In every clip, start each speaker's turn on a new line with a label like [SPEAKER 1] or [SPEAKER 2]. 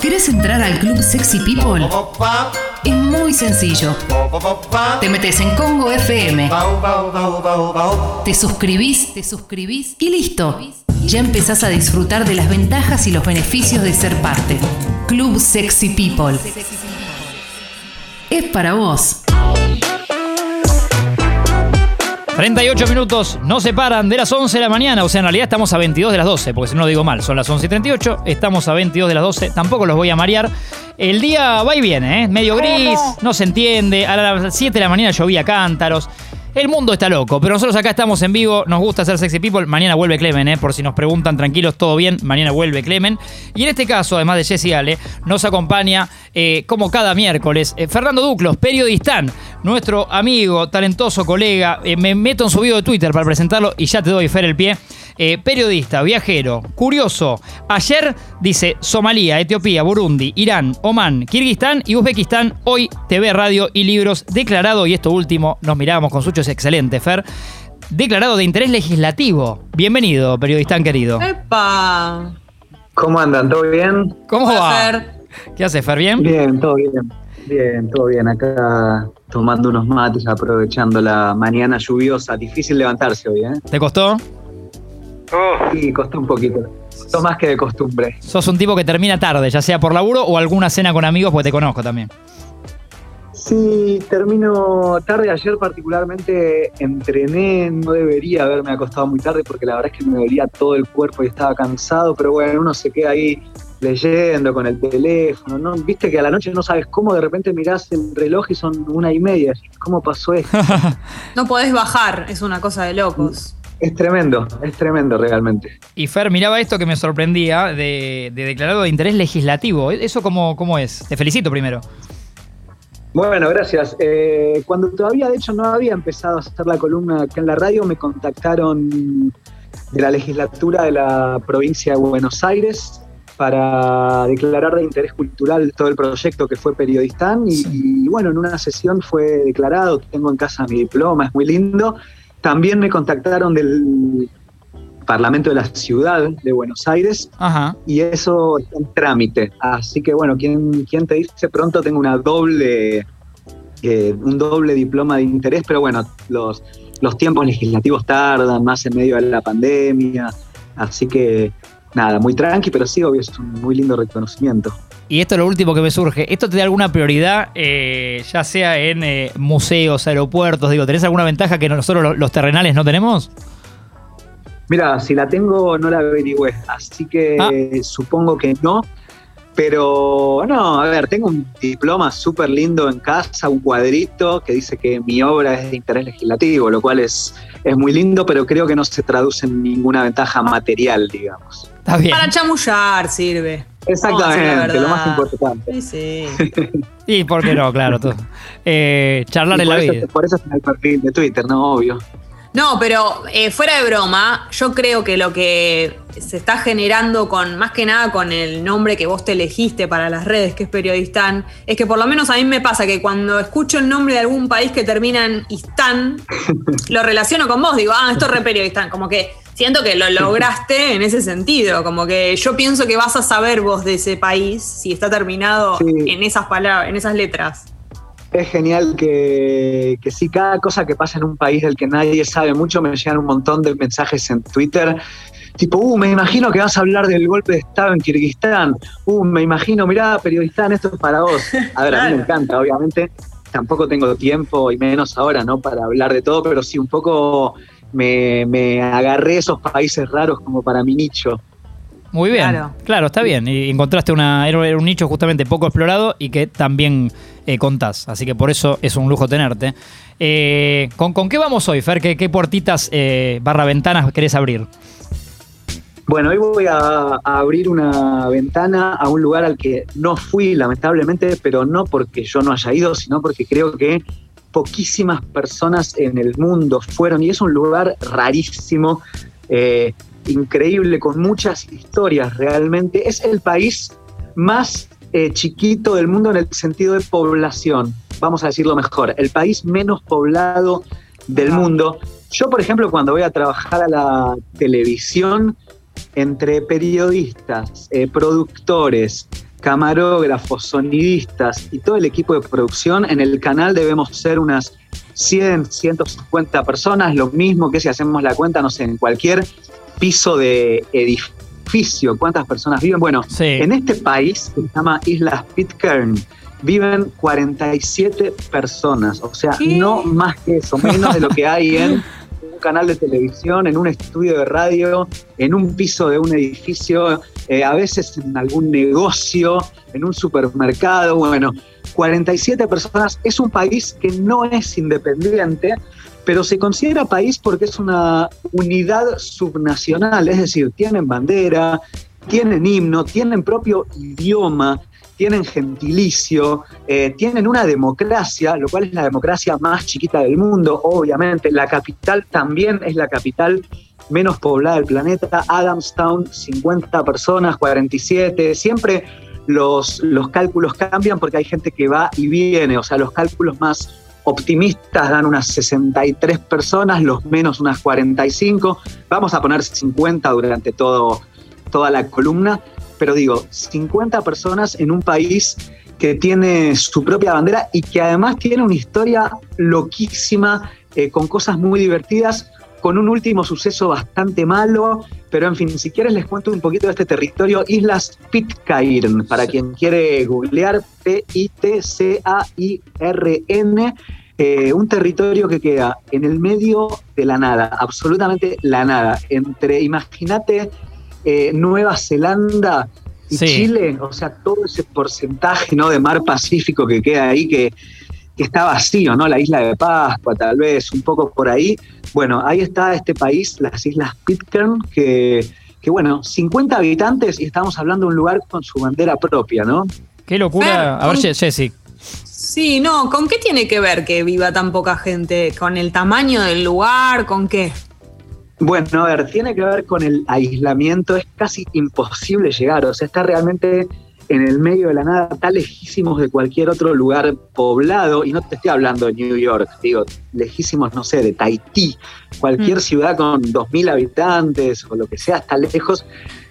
[SPEAKER 1] ¿Querés entrar al club Sexy People? Es muy sencillo. Te metes en Congo FM. Te suscribís, te suscribís y listo. Ya empezás a disfrutar de las ventajas y los beneficios de ser parte. Club Sexy People. Es para vos.
[SPEAKER 2] 38 minutos no se paran de las 11 de la mañana, o sea, en realidad estamos a 22 de las 12, porque si no lo digo mal, son las 11 y 38, estamos a 22 de las 12, tampoco los voy a marear. El día va y viene, ¿eh? medio gris, no se entiende, a las 7 de la mañana llovía cántaros. El mundo está loco, pero nosotros acá estamos en vivo, nos gusta hacer Sexy People. Mañana vuelve Clemen, ¿eh? por si nos preguntan, tranquilos, todo bien, mañana vuelve Clemen. Y en este caso, además de Jesse Ale, nos acompaña, eh, como cada miércoles, eh, Fernando Duclos, periodistán, nuestro amigo, talentoso colega. Eh, me meto en su video de Twitter para presentarlo y ya te doy, Fer, el pie. Periodista, viajero, curioso. Ayer dice Somalia, Etiopía, Burundi, Irán, Omán, Kirguistán y Uzbekistán. Hoy TV, radio y libros declarado, y esto último, nos mirábamos con Sucho, es excelente, Fer. Declarado de interés legislativo. Bienvenido, periodistán querido.
[SPEAKER 3] ¡Epa!
[SPEAKER 4] ¿Cómo andan? ¿Todo bien?
[SPEAKER 2] ¿Cómo va?
[SPEAKER 3] Fer.
[SPEAKER 2] ¿Qué hace, Fer? ¿Bien?
[SPEAKER 4] Bien, todo bien. Bien, todo bien. Acá tomando unos mates, aprovechando la mañana lluviosa. Difícil levantarse hoy, ¿eh?
[SPEAKER 2] ¿Te costó?
[SPEAKER 4] Sí, costó un poquito. Costó más que de costumbre.
[SPEAKER 2] Sos un tipo que termina tarde, ya sea por laburo o alguna cena con amigos, porque te conozco también.
[SPEAKER 4] Sí, termino tarde. Ayer particularmente entrené, no debería haberme acostado muy tarde porque la verdad es que me dolía todo el cuerpo y estaba cansado, pero bueno, uno se queda ahí leyendo con el teléfono, ¿no? Viste que a la noche no sabes cómo, de repente mirás el reloj y son una y media. ¿Cómo pasó esto?
[SPEAKER 3] No podés bajar, es una cosa de locos.
[SPEAKER 4] Es tremendo, es tremendo realmente.
[SPEAKER 2] Y Fer, miraba esto que me sorprendía de, de declarado de interés legislativo. ¿Eso cómo, cómo es? Te felicito primero.
[SPEAKER 4] Bueno, gracias. Eh, cuando todavía, de hecho, no había empezado a hacer la columna acá en la radio, me contactaron de la legislatura de la provincia de Buenos Aires para declarar de interés cultural todo el proyecto que fue Periodistán y, y, bueno, en una sesión fue declarado, tengo en casa mi diploma, es muy lindo. También me contactaron del Parlamento de la Ciudad de Buenos Aires
[SPEAKER 2] Ajá.
[SPEAKER 4] y eso está en trámite. Así que bueno, ¿quién, quién te dice pronto tengo una doble, eh, un doble diploma de interés? Pero bueno, los, los tiempos legislativos tardan, más en medio de la pandemia. Así que nada, muy tranqui, pero sí, obvio, es un muy lindo reconocimiento.
[SPEAKER 2] Y esto es lo último que me surge. ¿Esto te da alguna prioridad, eh, ya sea en eh, museos, aeropuertos? Digo, ¿tenés alguna ventaja que nosotros lo- los terrenales no tenemos?
[SPEAKER 4] Mira, si la tengo, no la averigüé, así que
[SPEAKER 2] Ah.
[SPEAKER 4] supongo que no. Pero no, a ver, tengo un diploma súper lindo en casa, un cuadrito que dice que mi obra es de interés legislativo, lo cual es, es muy lindo, pero creo que no se traduce en ninguna ventaja material, digamos.
[SPEAKER 2] Está bien.
[SPEAKER 3] Para chamullar sirve.
[SPEAKER 4] Exactamente, lo más
[SPEAKER 3] verdad.
[SPEAKER 4] importante.
[SPEAKER 3] Sí, sí.
[SPEAKER 2] Y por qué no, claro. todo. Eh, charlar
[SPEAKER 4] Y
[SPEAKER 2] en la
[SPEAKER 4] eso,
[SPEAKER 2] vida.
[SPEAKER 4] por eso está en el perfil de Twitter, ¿no? Obvio.
[SPEAKER 3] No, pero eh, fuera de broma, yo creo que lo que se está generando con, más que nada con el nombre que vos te elegiste para las redes, que es Periodistán, es que por lo menos a mí me pasa que cuando escucho el nombre de algún país que termina en Istán, lo relaciono con vos, digo, ah, esto es re Periodistán, como que siento que lo lograste en ese sentido, como que yo pienso que vas a saber vos de ese país si está terminado
[SPEAKER 4] Sí.
[SPEAKER 3] en esas palabras, en esas letras.
[SPEAKER 4] Es genial que, que sí, cada cosa que pasa en un país del que nadie sabe mucho, me llegan un montón de mensajes en Twitter. Tipo, uh, me imagino que vas a hablar del golpe de Estado en Kirguistán. Uh, me imagino, mirá, periodistán, esto es para vos. A ver, a mí me encanta, obviamente. Tampoco tengo tiempo, y menos ahora, ¿no? Para hablar de todo, pero sí, un poco me, me agarré esos países raros como para mi nicho.
[SPEAKER 2] Muy bien.
[SPEAKER 3] Claro.
[SPEAKER 2] Claro, está bien. Y encontraste una. Era un nicho justamente poco explorado y que también eh, contás. Así que por eso es un lujo tenerte. Eh, ¿con, con qué vamos hoy, Fer? ¿Qué, qué puertitas eh, barra ventanas querés abrir?
[SPEAKER 4] Bueno, hoy voy a, a abrir una ventana a un lugar al que no fui, lamentablemente, pero no porque yo no haya ido, sino porque creo que poquísimas personas en el mundo fueron, y es un lugar rarísimo, eh, increíble, con muchas historias realmente. Es el país más eh, chiquito del mundo en el sentido de población, vamos a decirlo mejor, el país menos poblado del mundo. Yo, por ejemplo, cuando voy a trabajar a la televisión, entre periodistas, eh, productores, camarógrafos, sonidistas y todo el equipo de producción, en el canal debemos ser unas 100, 150 personas, lo mismo que si hacemos la cuenta, no sé, en cualquier piso de edificio, cuántas personas viven. Bueno, en este país que se llama Islas Pitcairn, viven 47 personas, o sea, no más que eso, menos de lo que hay en un canal de televisión, en un estudio de radio, en un piso de un edificio, eh, a veces en algún negocio, en un supermercado, bueno, 47 personas, es un país que no es independiente, pero se considera país porque es una unidad subnacional, es decir, tienen bandera, tienen himno, tienen propio idioma, tienen gentilicio, eh, tienen una democracia, lo cual es la democracia más chiquita del mundo, obviamente. La capital también es la capital menos poblada del planeta. Adamstown, 50 personas, 47. Siempre los, los cálculos cambian porque hay gente que va y viene. O sea, los cálculos más optimistas dan unas 63 personas, los menos unas 45. Vamos a poner 50 durante todo, toda la columna pero digo, 50 personas en un país que tiene su propia bandera y que además tiene una historia loquísima, eh, con cosas muy divertidas, con un último suceso bastante malo, pero en fin, si quieres les cuento un poquito de este territorio, Islas Pitcairn, para quien quiere googlear, P-I-T-C-A-I-R-N, eh, un territorio que queda en el medio de la nada, absolutamente la nada, entre, imagínate, eh, Nueva Zelanda y Chile, o sea, todo ese porcentaje ¿no? de mar Pacífico que queda ahí, que, está vacío, ¿no? La isla de Pascua, tal vez, un poco por ahí. Bueno, ahí está este país, las Islas Pitcairn, que, que bueno, 50 habitantes y estamos hablando de un lugar con su bandera propia, ¿no?
[SPEAKER 2] Qué locura. A ver, Jessy.
[SPEAKER 3] Sí, no, ¿con qué tiene que ver que viva tan poca gente? ¿Con el tamaño del lugar? ¿Con qué?
[SPEAKER 4] Bueno, a ver, tiene que ver con el aislamiento, es casi imposible llegar, o sea, está realmente en el medio de la nada, tan lejísimos de cualquier otro lugar poblado, y no te estoy hablando de New York, digo, lejísimos, no sé, de Tahití, cualquier mm. ciudad con 2.000 habitantes o lo que sea, está lejos,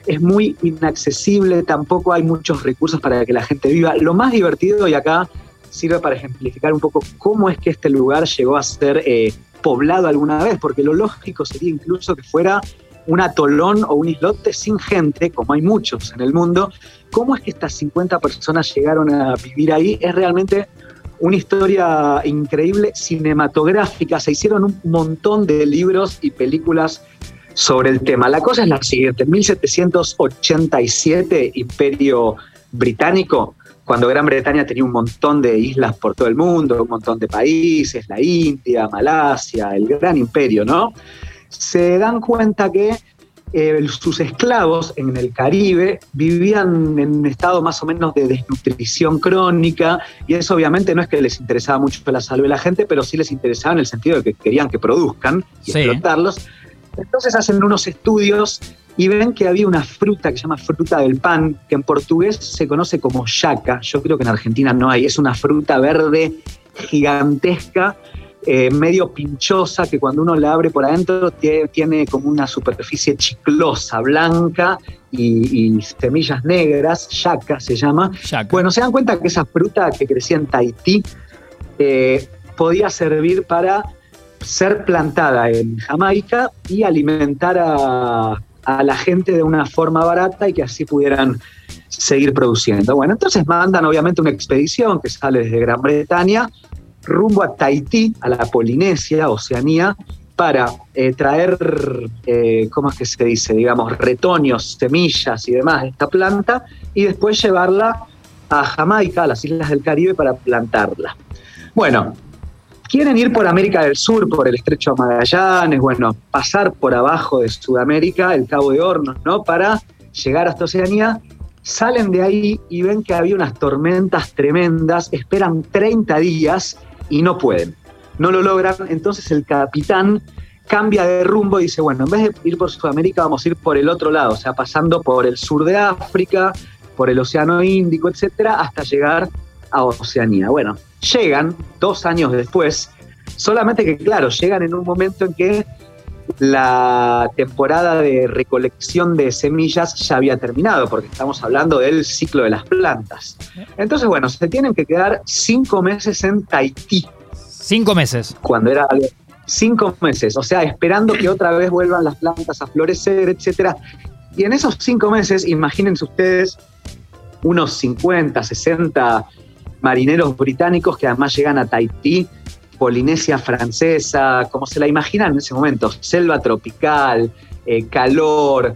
[SPEAKER 4] es muy inaccesible, tampoco hay muchos recursos para que la gente viva. Lo más divertido, y acá sirve para ejemplificar un poco cómo es que este lugar llegó a ser eh, poblado alguna vez, porque lo lógico sería incluso que fuera un atolón o un islote sin gente, como hay muchos en el mundo. ¿Cómo es que estas 50 personas llegaron a vivir ahí? Es realmente una historia increíble, cinematográfica. Se hicieron un montón de libros y películas sobre el tema. La cosa es la siguiente, en 1787, Imperio Británico cuando Gran Bretaña tenía un montón de islas por todo el mundo, un montón de países, la India, Malasia, el gran imperio, ¿no? Se dan cuenta que eh, sus esclavos en el Caribe vivían en un estado más o menos de desnutrición crónica y eso obviamente no es que les interesaba mucho la salud de la gente, pero sí les interesaba en el sentido de que querían que produzcan y explotarlos. Entonces hacen unos estudios y ven que había una fruta que se llama fruta del pan, que en portugués se conoce como yaca, yo creo que en Argentina no hay, es una fruta verde gigantesca, eh, medio pinchosa, que cuando uno la abre por adentro tiene, como una superficie chiclosa, blanca y, semillas negras, yaca se llama. Bueno, se dan cuenta que esa fruta que crecía en Tahití eh, podía servir para ser plantada en Jamaica y alimentar a a la gente de una forma barata y que así pudieran seguir produciendo. Bueno, entonces mandan obviamente una expedición que sale desde Gran Bretaña rumbo a Tahití, a la Polinesia, Oceanía, para eh, traer, eh, ¿cómo es que se dice? Digamos, retoños, semillas y demás de esta planta y después llevarla a Jamaica, a las islas del Caribe, para plantarla. Bueno, quieren ir por América del Sur, por el estrecho de Magallanes, bueno, pasar por abajo de Sudamérica, el Cabo de Hornos, ¿no? Para llegar hasta Oceanía, salen de ahí y ven que había unas tormentas tremendas, esperan 30 días y no pueden, no lo logran, entonces el capitán cambia de rumbo y dice, bueno, en vez de ir por Sudamérica, vamos a ir por el otro lado, o sea, pasando por el sur de África, por el Océano Índico, etcétera, hasta llegar a Oceanía. Bueno, llegan dos años después, solamente que claro, llegan en un momento en que la temporada de recolección de semillas ya había terminado, porque estamos hablando del ciclo de las plantas. Entonces, bueno, se tienen que quedar cinco meses en Tahití.
[SPEAKER 2] Cinco meses.
[SPEAKER 4] Cuando era cinco meses, o sea, esperando que otra vez vuelvan las plantas a florecer, etcétera. Y en esos cinco meses, imagínense ustedes unos 50, 60 marineros británicos que además llegan a Tahití Polinesia francesa, como se la imaginan en ese momento, selva tropical, eh, calor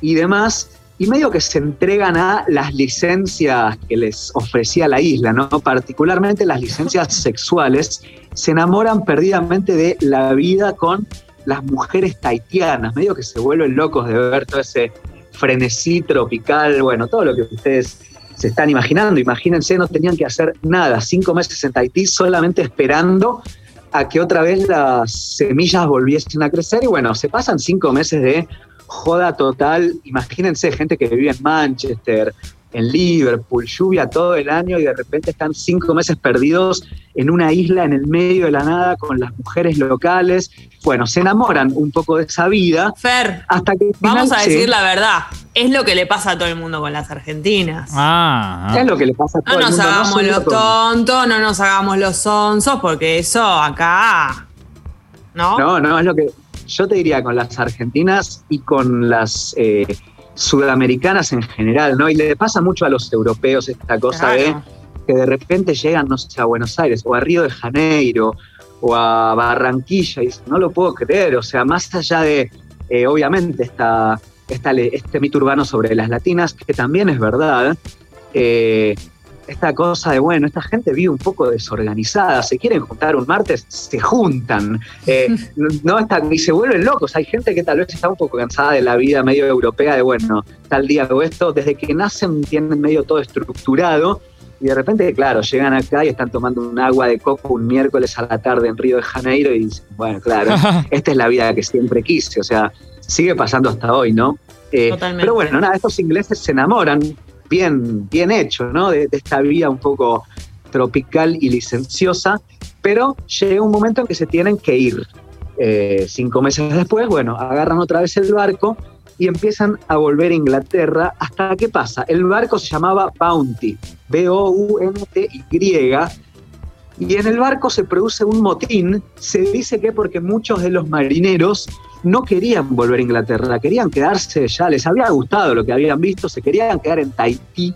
[SPEAKER 4] y demás, y medio que se entregan a las licencias que les ofrecía la isla, ¿no? Particularmente las licencias sexuales, se enamoran perdidamente de la vida con las mujeres taitianas, medio que se vuelven locos de ver todo ese frenesí tropical, bueno, todo lo que ustedes se están imaginando. Imagínense, no tenían que hacer nada, cinco meses en Tahití solamente esperando a que otra vez las semillas volviesen a crecer. Y bueno, se pasan cinco meses de joda total. Imagínense, gente que vivía en Manchester, en Liverpool, lluvia todo el año y de repente están cinco meses perdidos en una isla en el medio de la nada con las mujeres locales. Bueno, se enamoran un poco de esa vida.
[SPEAKER 3] Fer, hasta que vamos a decir la verdad. Es lo que le pasa a todo el mundo con las argentinas.
[SPEAKER 2] Ah,
[SPEAKER 4] es lo que le pasa a todo
[SPEAKER 3] no
[SPEAKER 4] el
[SPEAKER 3] mundo. Nos hagamos los tontos, no nos hagamos los sonsos, porque eso acá. ¿No?
[SPEAKER 4] No, no, es lo que. Yo te diría con las argentinas y con las. Eh, sudamericanas en general, ¿no? Y le pasa mucho a los europeos esta cosa de que de repente llegan, no sé, a Buenos Aires o a Río de Janeiro o a Barranquilla y dicen, no lo puedo creer, o sea, más allá de, eh, obviamente, esta, esta, este mito urbano sobre las latinas, que también es verdad, eh, esta cosa de, bueno, esta gente vive un poco desorganizada, se quieren juntar un martes, se juntan, eh, no está, y se vuelven locos. Hay gente que tal vez está un poco cansada de la vida medio europea, de, bueno, tal día hago esto, desde que nacen tienen medio todo estructurado. Y de repente, claro, llegan acá y están tomando un agua de coco un miércoles a la tarde en Río de Janeiro y dicen, bueno, claro, esta es la vida que siempre quise. O sea, sigue pasando hasta hoy, ¿no?
[SPEAKER 3] Eh,
[SPEAKER 4] pero bueno, nada, estos ingleses se enamoran, bien, bien hecho, ¿no? De, esta vida un poco tropical y licenciosa, pero llega un momento en que se tienen que ir. Eh, cinco meses después, bueno, agarran otra vez el barco y empiezan a volver a Inglaterra hasta que pasa. El barco se llamaba Bounty, B-O-U-N-T-Y, y en el barco se produce un motín. Se dice que porque muchos de los marineros no querían volver a Inglaterra, querían quedarse ya, les había gustado lo que habían visto, se querían quedar en Tahití.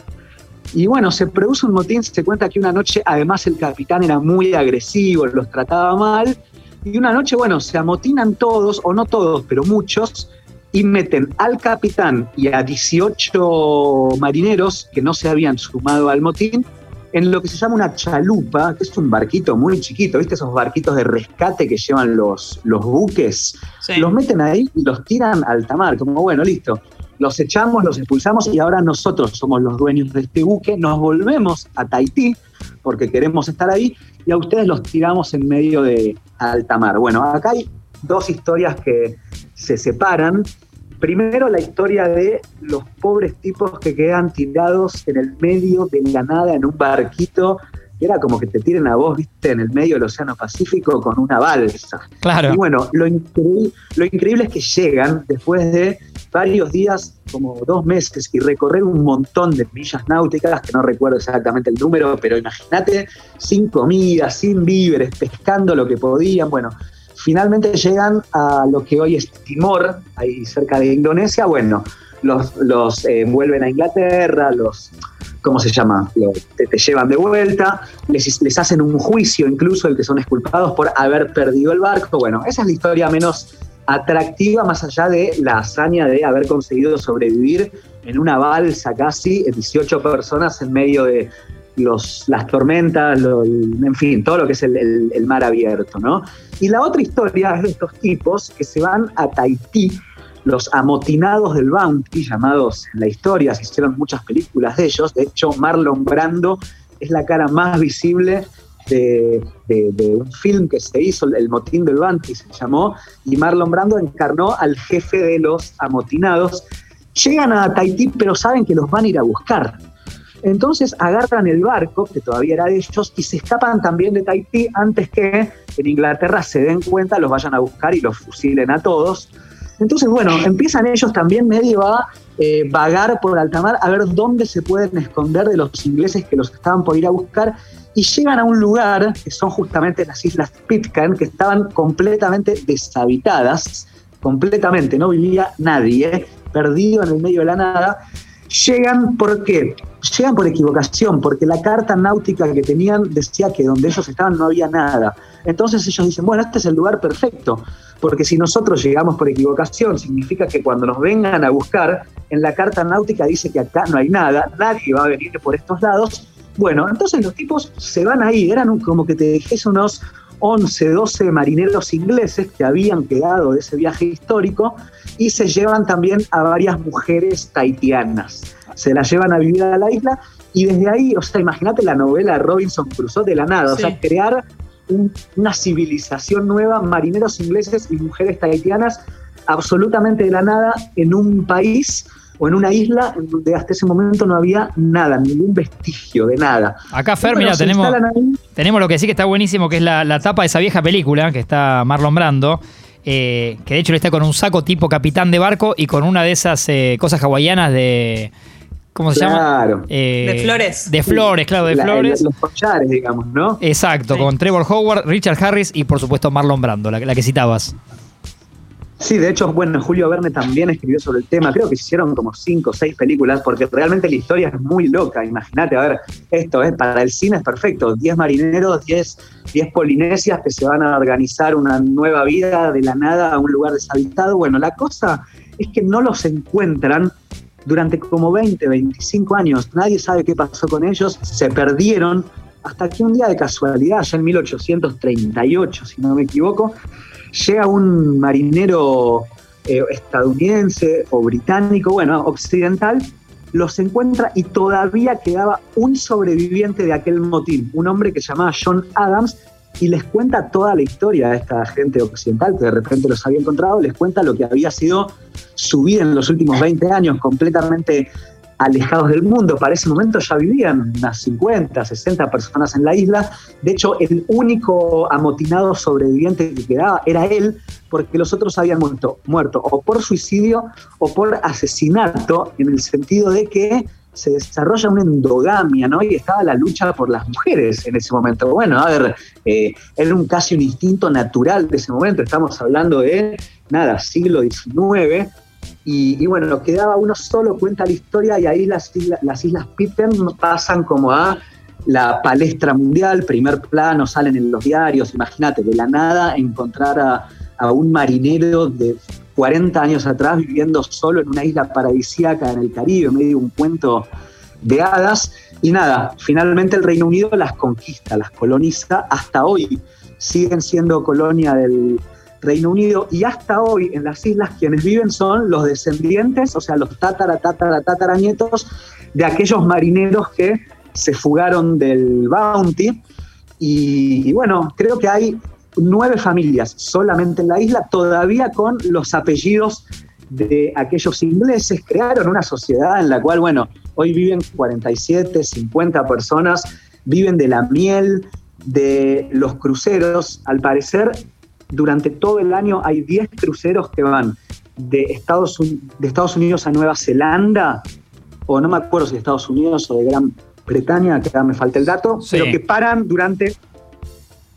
[SPEAKER 4] Y bueno, se produce un motín, se cuenta que una noche además el capitán era muy agresivo, los trataba mal, y una noche, bueno, se amotinan todos, o no todos, pero muchos, y meten al capitán y a 18 marineros que no se habían sumado al motín en lo que se llama una chalupa, que es un barquito muy chiquito, ¿viste? Esos barquitos de rescate que llevan los, los buques. Los meten ahí y los tiran al tamar, como bueno, listo. Los echamos, los expulsamos y ahora nosotros somos los dueños de este buque, nos volvemos a Tahití porque queremos estar ahí y a ustedes los tiramos en medio de alta mar. Bueno, acá hay dos historias que se separan Primero la historia de los pobres tipos que quedan tirados en el medio de la nada en un barquito. Era como que te tiren a vos, viste, en el medio del Océano Pacífico con una balsa.
[SPEAKER 2] Claro.
[SPEAKER 4] Y bueno, lo, lo increíble es que llegan después de varios días, como dos meses, y recorrer un montón de millas náuticas, que no recuerdo exactamente el número, pero imagínate, sin comida, sin víveres, pescando lo que podían. Bueno, Finalmente llegan a lo que hoy es Timor, ahí cerca de Indonesia. Bueno, los, los eh, vuelven a Inglaterra, los, ¿cómo se llama? te, llevan de vuelta, les, les hacen un juicio incluso el que son exculpados por haber perdido el barco. Bueno, esa es la historia menos atractiva más allá de la hazaña de haber conseguido sobrevivir en una balsa casi, 18 personas en medio de los, las tormentas, en fin, todo lo que es el, el, mar abierto, ¿no? Y la otra historia es de estos tipos que se van a Tahití, los amotinados del Bounty, llamados en la historia, se hicieron muchas películas de ellos, de hecho Marlon Brando es la cara más visible de, de, un film que se hizo, El Motín del Bounty se llamó, y Marlon Brando encarnó al jefe de los amotinados. Llegan a Tahití, pero saben que los van a ir a buscar. Entonces agarran el barco, que todavía era de ellos, y se escapan también de Tahití antes que en Inglaterra se den cuenta, los vayan a buscar y los fusilen a todos. Entonces, bueno, empiezan ellos también medio a eh, vagar por alta mar a ver dónde se pueden esconder de los ingleses que los estaban por ir a buscar y llegan a un lugar que son justamente las islas Pitcairn que estaban completamente deshabitadas, completamente, no vivía nadie, perdido en el medio de la nada. Llegan, ¿por qué? Llegan por equivocación, porque la carta náutica que tenían decía que donde ellos estaban no había nada. Entonces ellos dicen, bueno, este es el lugar perfecto, porque si nosotros llegamos por equivocación, significa que cuando nos vengan a buscar, en la carta náutica dice que acá no hay nada, nadie va a venir por estos lados. Bueno, entonces los tipos se van ahí, eran como que te dijese unos 11, 12 marineros ingleses que habían quedado de ese viaje histórico y se llevan también a varias mujeres taitianas. Se las llevan a vivir a la isla y desde ahí, o sea, imagínate la novela Robinson Crusoe de la nada, o sea, crear una civilización nueva, marineros ingleses y mujeres taitianas absolutamente de la nada en un país o en una isla en donde hasta ese momento no había nada, ningún vestigio de nada.
[SPEAKER 2] Acá, Fer, mira, tenemos, tenemos lo que sí que está buenísimo, que es la, tapa de esa vieja película, que está Marlon Brando, eh, que de hecho le está con un saco tipo capitán de barco y con una de esas eh, cosas hawaianas de... ¿Cómo se llama?
[SPEAKER 3] Eh, de flores.
[SPEAKER 2] De flores, claro, de flores.
[SPEAKER 4] Los collares, digamos, ¿no?
[SPEAKER 2] Exacto, con Trevor Howard, Richard Harris y por supuesto Marlon Brando, la que citabas.
[SPEAKER 4] Sí, de hecho, bueno, Julio Verne también escribió sobre el tema. Creo que se hicieron como cinco o seis películas, porque realmente la historia es muy loca. Imagínate, a ver, esto es para el cine es perfecto. Diez marineros, diez, diez polinesias que se van a organizar una nueva vida de la nada a un lugar deshabitado. Bueno, la cosa es que no los encuentran durante como 20, 25 años. Nadie sabe qué pasó con ellos. Se perdieron hasta que un día de casualidad, ya en 1838, si no me equivoco, llega un marinero eh, estadounidense o británico, bueno, occidental, los encuentra y todavía quedaba un sobreviviente de aquel motín, un hombre que se llamaba John Adams, y les cuenta toda la historia de esta gente occidental que de repente los había encontrado, les cuenta lo que había sido su vida en los últimos 20 años, completamente alejados del mundo. Para ese momento ya vivían unas 50, 60 personas en la isla. De hecho, el único amotinado sobreviviente que quedaba era él, porque los otros habían muerto, muerto o por suicidio o por asesinato, en el sentido de que se desarrolla una endogamia, ¿no? Y estaba la lucha por las mujeres en ese momento. Bueno, a ver, eh, era un casi un instinto natural de ese momento. Estamos hablando de, nada, siglo XIX y, bueno, quedaba uno solo, cuenta la historia y ahí las, las Islas Pitcairn pasan como a la palestra mundial, primer plano, salen en los diarios, imagínate, de la nada encontrar a, un marinero de 40 años atrás viviendo solo en una isla paradisíaca en el Caribe, medio un cuento de hadas. Y nada, finalmente el Reino Unido las conquista, las coloniza, hasta hoy siguen siendo colonia del, Reino Unido y hasta hoy en las islas quienes viven son los descendientes, o sea, los tatara, tatara, tataranietos de aquellos marineros que se fugaron del Bounty. Y, bueno, creo que hay nueve familias solamente en la isla, todavía con los apellidos de aquellos ingleses. Crearon una sociedad en la cual, bueno, hoy viven 47, 50 personas, viven de la miel, de los cruceros. Al parecer, durante todo el año hay 10 cruceros que van de Estados, de Estados Unidos a Nueva Zelanda, o no me acuerdo si de Estados Unidos o de Gran Bretaña, que ahora me falta el dato, pero que paran durante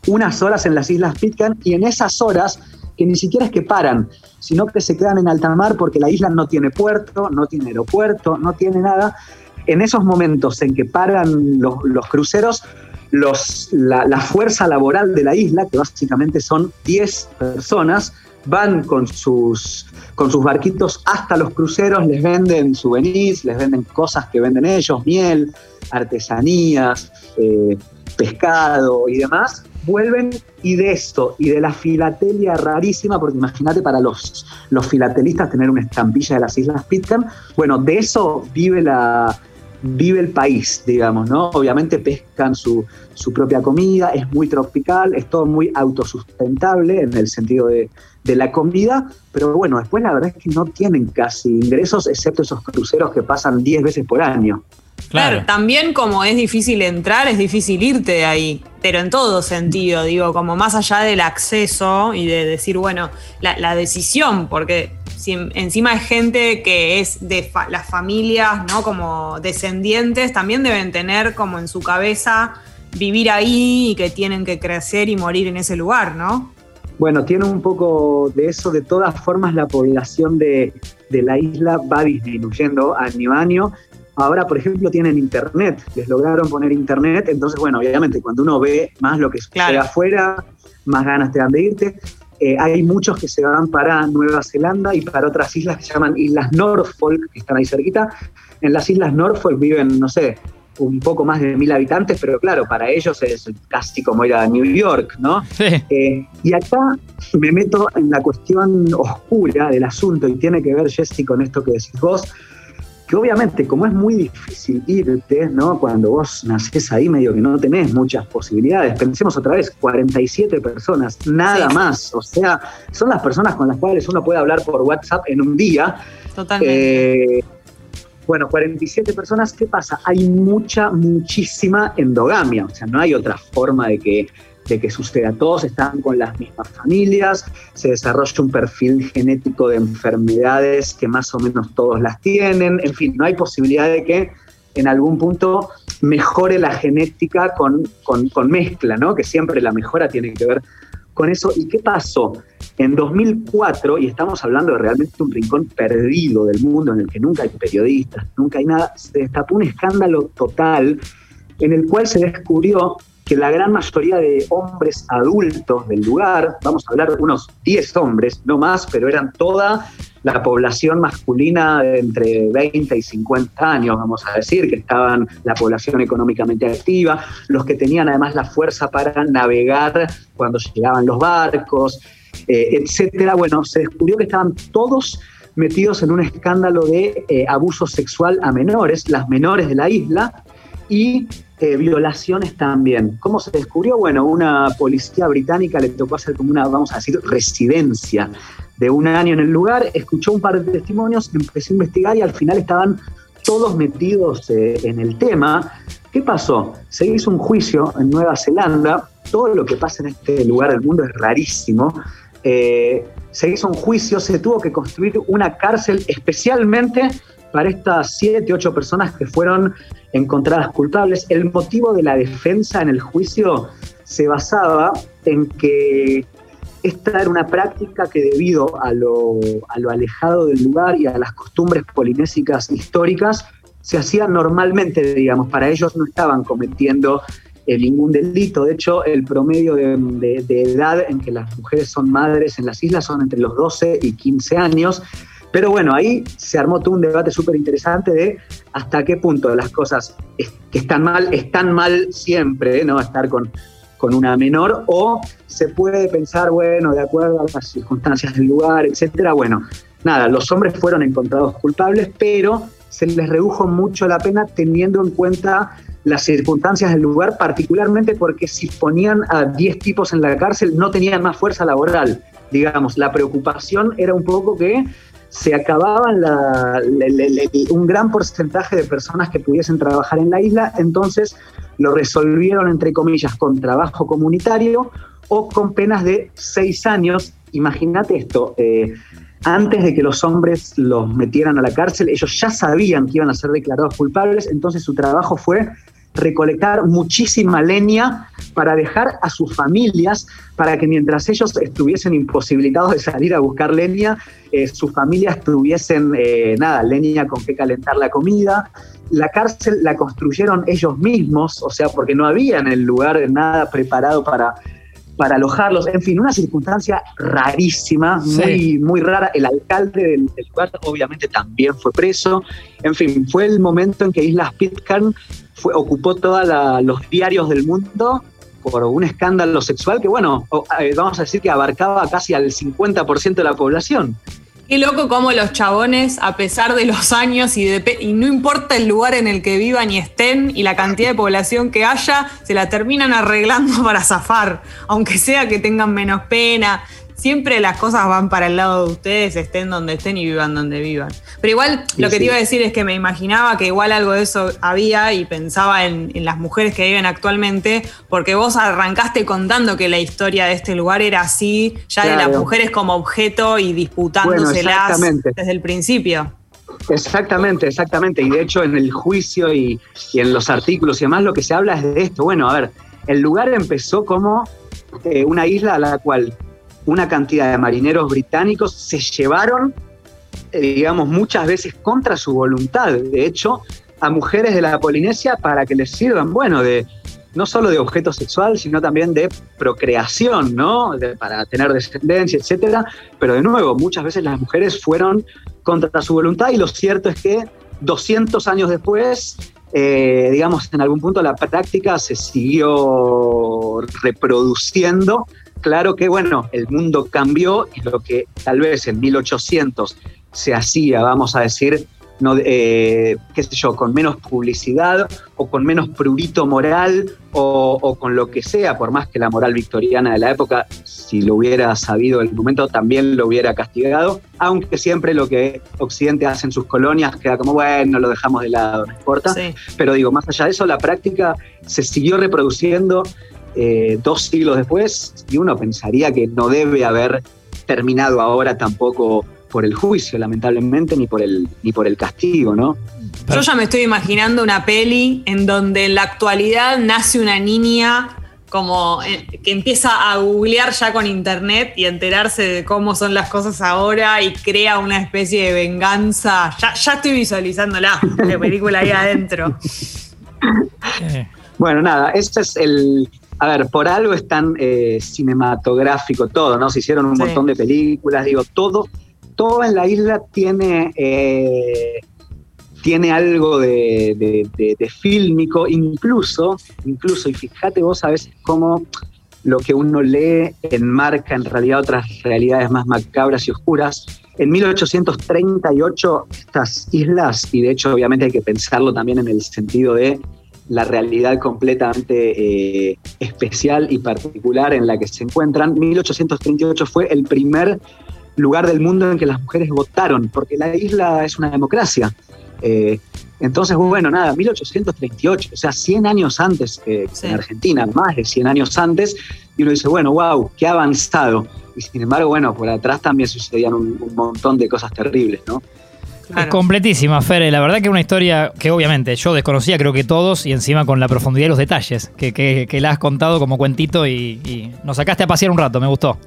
[SPEAKER 4] unas horas en las Islas Pitcairn y en esas horas que ni siquiera es que paran, sino que se quedan en alta mar porque la isla no tiene puerto, no tiene aeropuerto, no tiene nada. En esos momentos en que paran los, los cruceros, los, la, fuerza laboral de la isla, que básicamente son 10 personas, van con sus, con sus barquitos hasta los cruceros, les venden souvenirs, les venden cosas que venden ellos, miel, artesanías, eh, pescado y demás, vuelven y de esto y de la filatelia rarísima, porque imagínate para los, los filatelistas tener una estampilla de las Islas Pitcairn, bueno, de eso vive la, vive el país, digamos, ¿no? Obviamente pescan su, su, propia comida, es muy tropical, es todo muy autosustentable en el sentido de, de, la comida, pero bueno, después la verdad es que no tienen casi ingresos, excepto esos cruceros que pasan 10 veces por año.
[SPEAKER 3] Claro. también como es difícil entrar, es difícil irte de ahí. pero en todo sentido, digo, como más allá del acceso y de decir, bueno, la, decisión, porque si encima hay gente que es de las familias, ¿no? Como descendientes, también deben tener como en su cabeza vivir ahí y que tienen que crecer y morir en ese lugar, ¿no?
[SPEAKER 4] Bueno, tiene un poco de eso. De todas formas, la población de, la isla va disminuyendo año a año. Ahora, por ejemplo, tienen internet, les lograron poner internet, entonces, bueno, obviamente cuando uno ve más lo que sucede afuera, más ganas te dan de irte. Eh, hay muchos que se van para Nueva Zelanda y para otras islas que se llaman Islas Norfolk, que están ahí cerquita. En las Islas Norfolk viven, no sé, un poco más de mil habitantes, pero claro, para ellos es casi como ir a New York, ¿no? Eh, y acá me meto en la cuestión oscura del asunto y tiene que ver, Jesse, con esto que decís vos, que obviamente como es muy difícil irte, ¿no? Cuando vos nacés ahí medio que no tenés muchas posibilidades, pensemos otra vez, 47 personas, nada más, o sea, son las personas con las cuales uno puede hablar por WhatsApp en un día.
[SPEAKER 3] Totalmente.
[SPEAKER 4] Eh, bueno, 47 personas, ¿qué pasa? Hay mucha, muchísima endogamia, o sea, no hay otra forma de que, de que suceda. Todos están con las mismas familias, se desarrolla un perfil genético de enfermedades que más o menos todos las tienen, en fin, no hay posibilidad de que en algún punto mejore la genética con, con, mezcla, ¿no? Que siempre la mejora tiene que ver con eso. ¿Y qué pasó? En 2004, y estamos hablando de realmente un rincón perdido del mundo en el que nunca hay periodistas, nunca hay nada, se destapó un escándalo total en el cual se descubrió que la gran mayoría de hombres adultos del lugar, vamos a hablar de unos 10 hombres, no más, pero eran toda la población masculina de entre 20 y 50 años, vamos a decir, que estaban la población económicamente activa, los que tenían además la fuerza para navegar cuando llegaban los barcos, eh, etcétera. Bueno, se descubrió que estaban todos metidos en un escándalo de eh, abuso sexual a menores, las menores de la isla, y eh, violaciones también. ¿Cómo se descubrió? Bueno, una policía británica le tocó hacer como una, vamos a decir, residencia de un año en el lugar, escuchó un par de testimonios, empezó a investigar y al final estaban todos metidos en el tema. ¿Qué pasó? Se hizo un juicio en Nueva Zelanda, todo lo que pasa en este lugar del mundo es rarísimo, eh, se hizo un juicio, se tuvo que construir una cárcel especialmente para estas siete, ocho personas que fueron encontradas culpables. El motivo de la defensa en el juicio se basaba en que esta era una práctica que debido a lo, a lo alejado del lugar y a las costumbres polinésicas históricas, se hacía normalmente, digamos, para ellos no estaban cometiendo eh, ningún delito. De hecho, el promedio de, edad en que las mujeres son madres en las islas son entre los 12 y 15 años. Pero bueno, ahí se armó todo un debate súper interesante de hasta qué punto las cosas que están mal, están mal siempre, ¿no? Estar con, con una menor, o se puede pensar, bueno, de acuerdo a las circunstancias del lugar, etcétera. Bueno, nada, los hombres fueron encontrados culpables, pero se les redujo mucho la pena teniendo en cuenta las circunstancias del lugar, particularmente porque si ponían a 10 tipos en la cárcel no tenían más fuerza laboral. Digamos, la preocupación era un poco que se acababan un gran porcentaje de personas que pudiesen trabajar en la isla, entonces lo resolvieron, entre comillas, con trabajo comunitario o con penas de seis años. Imagínate esto, eh, antes de que los hombres los metieran a la cárcel, ellos ya sabían que iban a ser declarados culpables, entonces su trabajo fue recolectar muchísima leña para dejar a sus familias, para que mientras ellos estuviesen imposibilitados de salir a buscar leña, eh, sus familias tuviesen, eh, nada, leña con que calentar la comida. La cárcel la construyeron ellos mismos, o sea, porque no había en el lugar nada preparado para, para alojarlos. En fin, una circunstancia rarísima, muy, muy rara. El alcalde del, lugar obviamente también fue preso. En fin, fue el momento en que Islas Pitcairn fue, ocupó todos los diarios del mundo por un escándalo sexual que, bueno, eh, vamos a decir que abarcaba casi al 50% de la población.
[SPEAKER 3] Qué loco como los chabones, a pesar de los años y, de, y no importa el lugar en el que vivan y estén y la cantidad de población que haya, se la terminan arreglando para zafar, aunque sea que tengan menos pena. Siempre las cosas van para el lado de ustedes, estén donde estén y vivan donde vivan. Pero igual lo que te iba a decir es que me imaginaba que igual algo de eso había y pensaba en, las mujeres que viven actualmente, porque vos arrancaste contando que la historia de este lugar era así, ya de las mujeres como objeto y disputándoselas desde el principio.
[SPEAKER 4] Exactamente, exactamente. Y de hecho en el juicio y, en los artículos y demás lo que se habla es de esto. Bueno, a ver, el lugar empezó como eh, una isla a la cual una cantidad de marineros británicos se llevaron, eh, digamos, muchas veces contra su voluntad. De hecho, a mujeres de la Polinesia para que les sirvan, bueno, de no solo de objeto sexual, sino también de procreación, ¿no? para tener descendencia, etcétera. Pero de nuevo, muchas veces las mujeres fueron contra su voluntad y lo cierto es que 200 años después, eh, digamos, en algún punto la práctica se siguió reproduciendo. Claro que, bueno, el mundo cambió y lo que tal vez en 1800 se hacía, vamos a decir, no, eh, qué sé yo, con menos publicidad o con menos prurito moral o, con lo que sea, por más que la moral victoriana de la época, si lo hubiera sabido en el momento, también lo hubiera castigado, aunque siempre lo que Occidente hace en sus colonias queda como, bueno, lo dejamos de lado, no importa. Pero digo, más allá de eso, la práctica se siguió reproduciendo eh, dos siglos después y uno pensaría que no debe haber terminado ahora tampoco por el juicio, lamentablemente, ni por el, ni por el castigo, ¿no?
[SPEAKER 3] Yo ya me estoy imaginando una peli en donde en la actualidad nace una niña como eh, que empieza a googlear ya con internet y enterarse de cómo son las cosas ahora y crea una especie de venganza. Ya, ya estoy visualizándola, la película ahí adentro.
[SPEAKER 4] Bueno, nada, este es el. A ver, por algo es tan eh, cinematográfico todo, ¿no? Se hicieron un montón de películas, digo, todo todo en la isla tiene, eh, tiene algo de, fílmico, incluso, incluso, y fíjate vos a veces cómo lo que uno lee enmarca en realidad otras realidades más macabras y oscuras. En 1838 estas islas, y de hecho obviamente hay que pensarlo también en el sentido de la realidad completamente eh, especial y particular en la que se encuentran, 1838 fue el primer lugar del mundo en que las mujeres votaron, porque la isla es una democracia. Eh, entonces, bueno, nada, 1838, o sea, 100 años antes en Argentina, más de 100 años antes, y uno dice, bueno, wow, qué avanzado. Y sin embargo, bueno, por atrás también sucedían un, montón de cosas terribles, ¿no?
[SPEAKER 2] Es completísima, Fere. La verdad que es una historia que obviamente yo desconocía, creo que todos, y encima con la profundidad de los detalles, que, que, la has contado como cuentito y, y nos sacaste a pasear un rato, me gustó.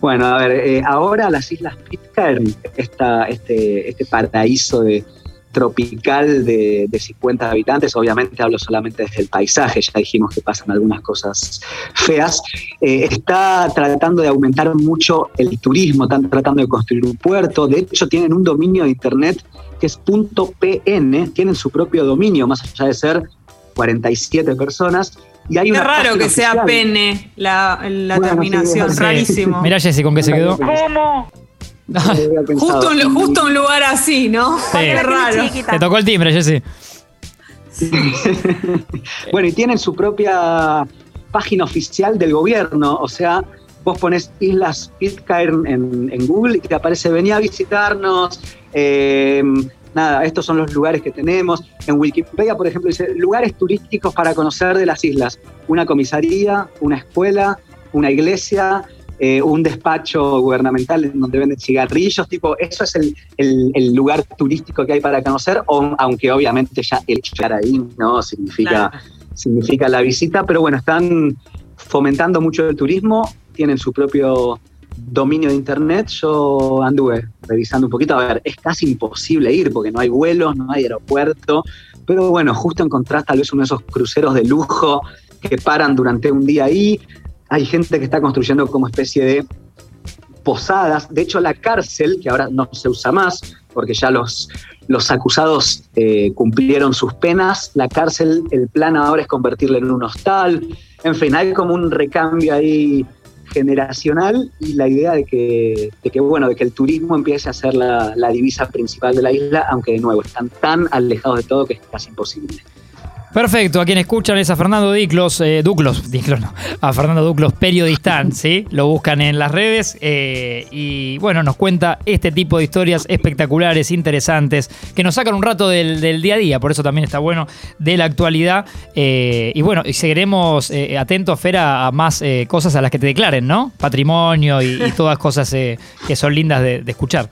[SPEAKER 4] Bueno, a ver, eh, ahora las Islas Pitcairn, este, este paraíso de, tropical de, 50 habitantes, obviamente hablo solamente desde el paisaje, ya dijimos que pasan algunas cosas feas, eh, está tratando de aumentar mucho el turismo, están tratando de construir un puerto, de hecho tienen un dominio de internet que es .pn, tienen su propio dominio, más allá de ser 47 personas,
[SPEAKER 3] y raro que sea pene la, terminación, rarísimo.
[SPEAKER 2] Mira Jessy con qué se quedó.
[SPEAKER 3] ¿Cómo? Justo, un, justo un lugar así, ¿no? Qué raro.
[SPEAKER 2] Te tocó el timbre, Jessy.
[SPEAKER 4] bueno, y tienen su propia página oficial del gobierno, o sea, vos pones Islas Pitcairn en, en Google y te aparece venía a visitarnos, eh, nada, estos son los lugares que tenemos. En Wikipedia, por ejemplo, dice lugares turísticos para conocer de las islas. Una comisaría, una escuela, una iglesia, eh, un despacho gubernamental en donde venden cigarrillos, tipo, eso es el, lugar turístico que hay para conocer, aunque obviamente ya el llegar ahí no significa, significa la visita, pero bueno, están fomentando mucho el turismo, tienen su propio dominio de internet, yo anduve revisando un poquito. A ver, es casi imposible ir porque no hay vuelos, no hay aeropuerto. Pero bueno, justo encontrás tal vez uno de esos cruceros de lujo que paran durante un día ahí. Hay gente que está construyendo como especie de posadas. De hecho, la cárcel, que ahora no se usa más porque ya los, los acusados eh, cumplieron sus penas, la cárcel, el plan ahora es convertirla en un hostal. En fin, hay como un recambio ahí generacional y la idea de que, que, bueno, de que el turismo empiece a ser la, divisa principal de la isla, aunque de nuevo están tan alejados de todo que es casi imposible.
[SPEAKER 2] Perfecto, a quien escuchan es a Fernando Diclos, eh, Duclos, Diclos no, a Fernando Duclos, periodistán, ¿sí? Lo buscan en las redes eh, y bueno, nos cuenta este tipo de historias espectaculares, interesantes, que nos sacan un rato del, día a día, por eso también está bueno, de la actualidad. Eh, y bueno, seguiremos atentos, Fer, a, más cosas a las que te declaren, ¿no? Patrimonio y, todas cosas que son lindas de escuchar.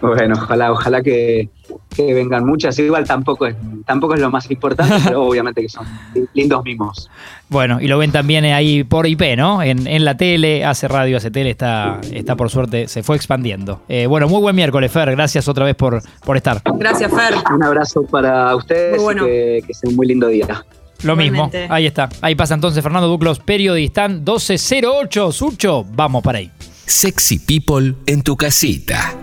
[SPEAKER 4] Bueno, ojalá, ojalá que, vengan muchas. Igual tampoco es, tampoco es lo más importante, pero obviamente que son lindos mimos.
[SPEAKER 2] Bueno, y lo ven también ahí por IP, ¿no? En, la tele, hace radio, hace tele, está, está por suerte, se fue expandiendo. Eh, bueno, muy buen miércoles, Fer. Gracias otra vez por, por estar.
[SPEAKER 3] Gracias, Fer.
[SPEAKER 4] Un abrazo para ustedes y que, que sea un muy lindo día.
[SPEAKER 2] Lo mismo, ahí está. Ahí pasa entonces Fernando Duclos, periodista 1208. Sucho, vamos para ahí.
[SPEAKER 5] Sexy People en tu casita.